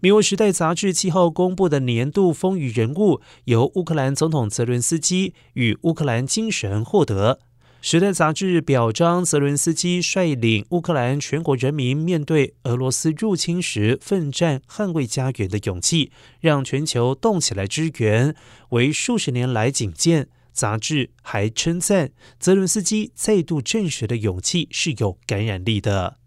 《美国时代》杂志七号公布的年度风雨人物，由乌克兰总统泽伦斯基与乌克兰精神获得。《时代》杂志表彰泽伦斯基率领乌克兰全国人民面对俄罗斯入侵时奋战捍卫家园的勇气，让全球动起来支援，为数十年来仅见。杂志还称赞泽伦斯基再度证实的勇气是有感染力的。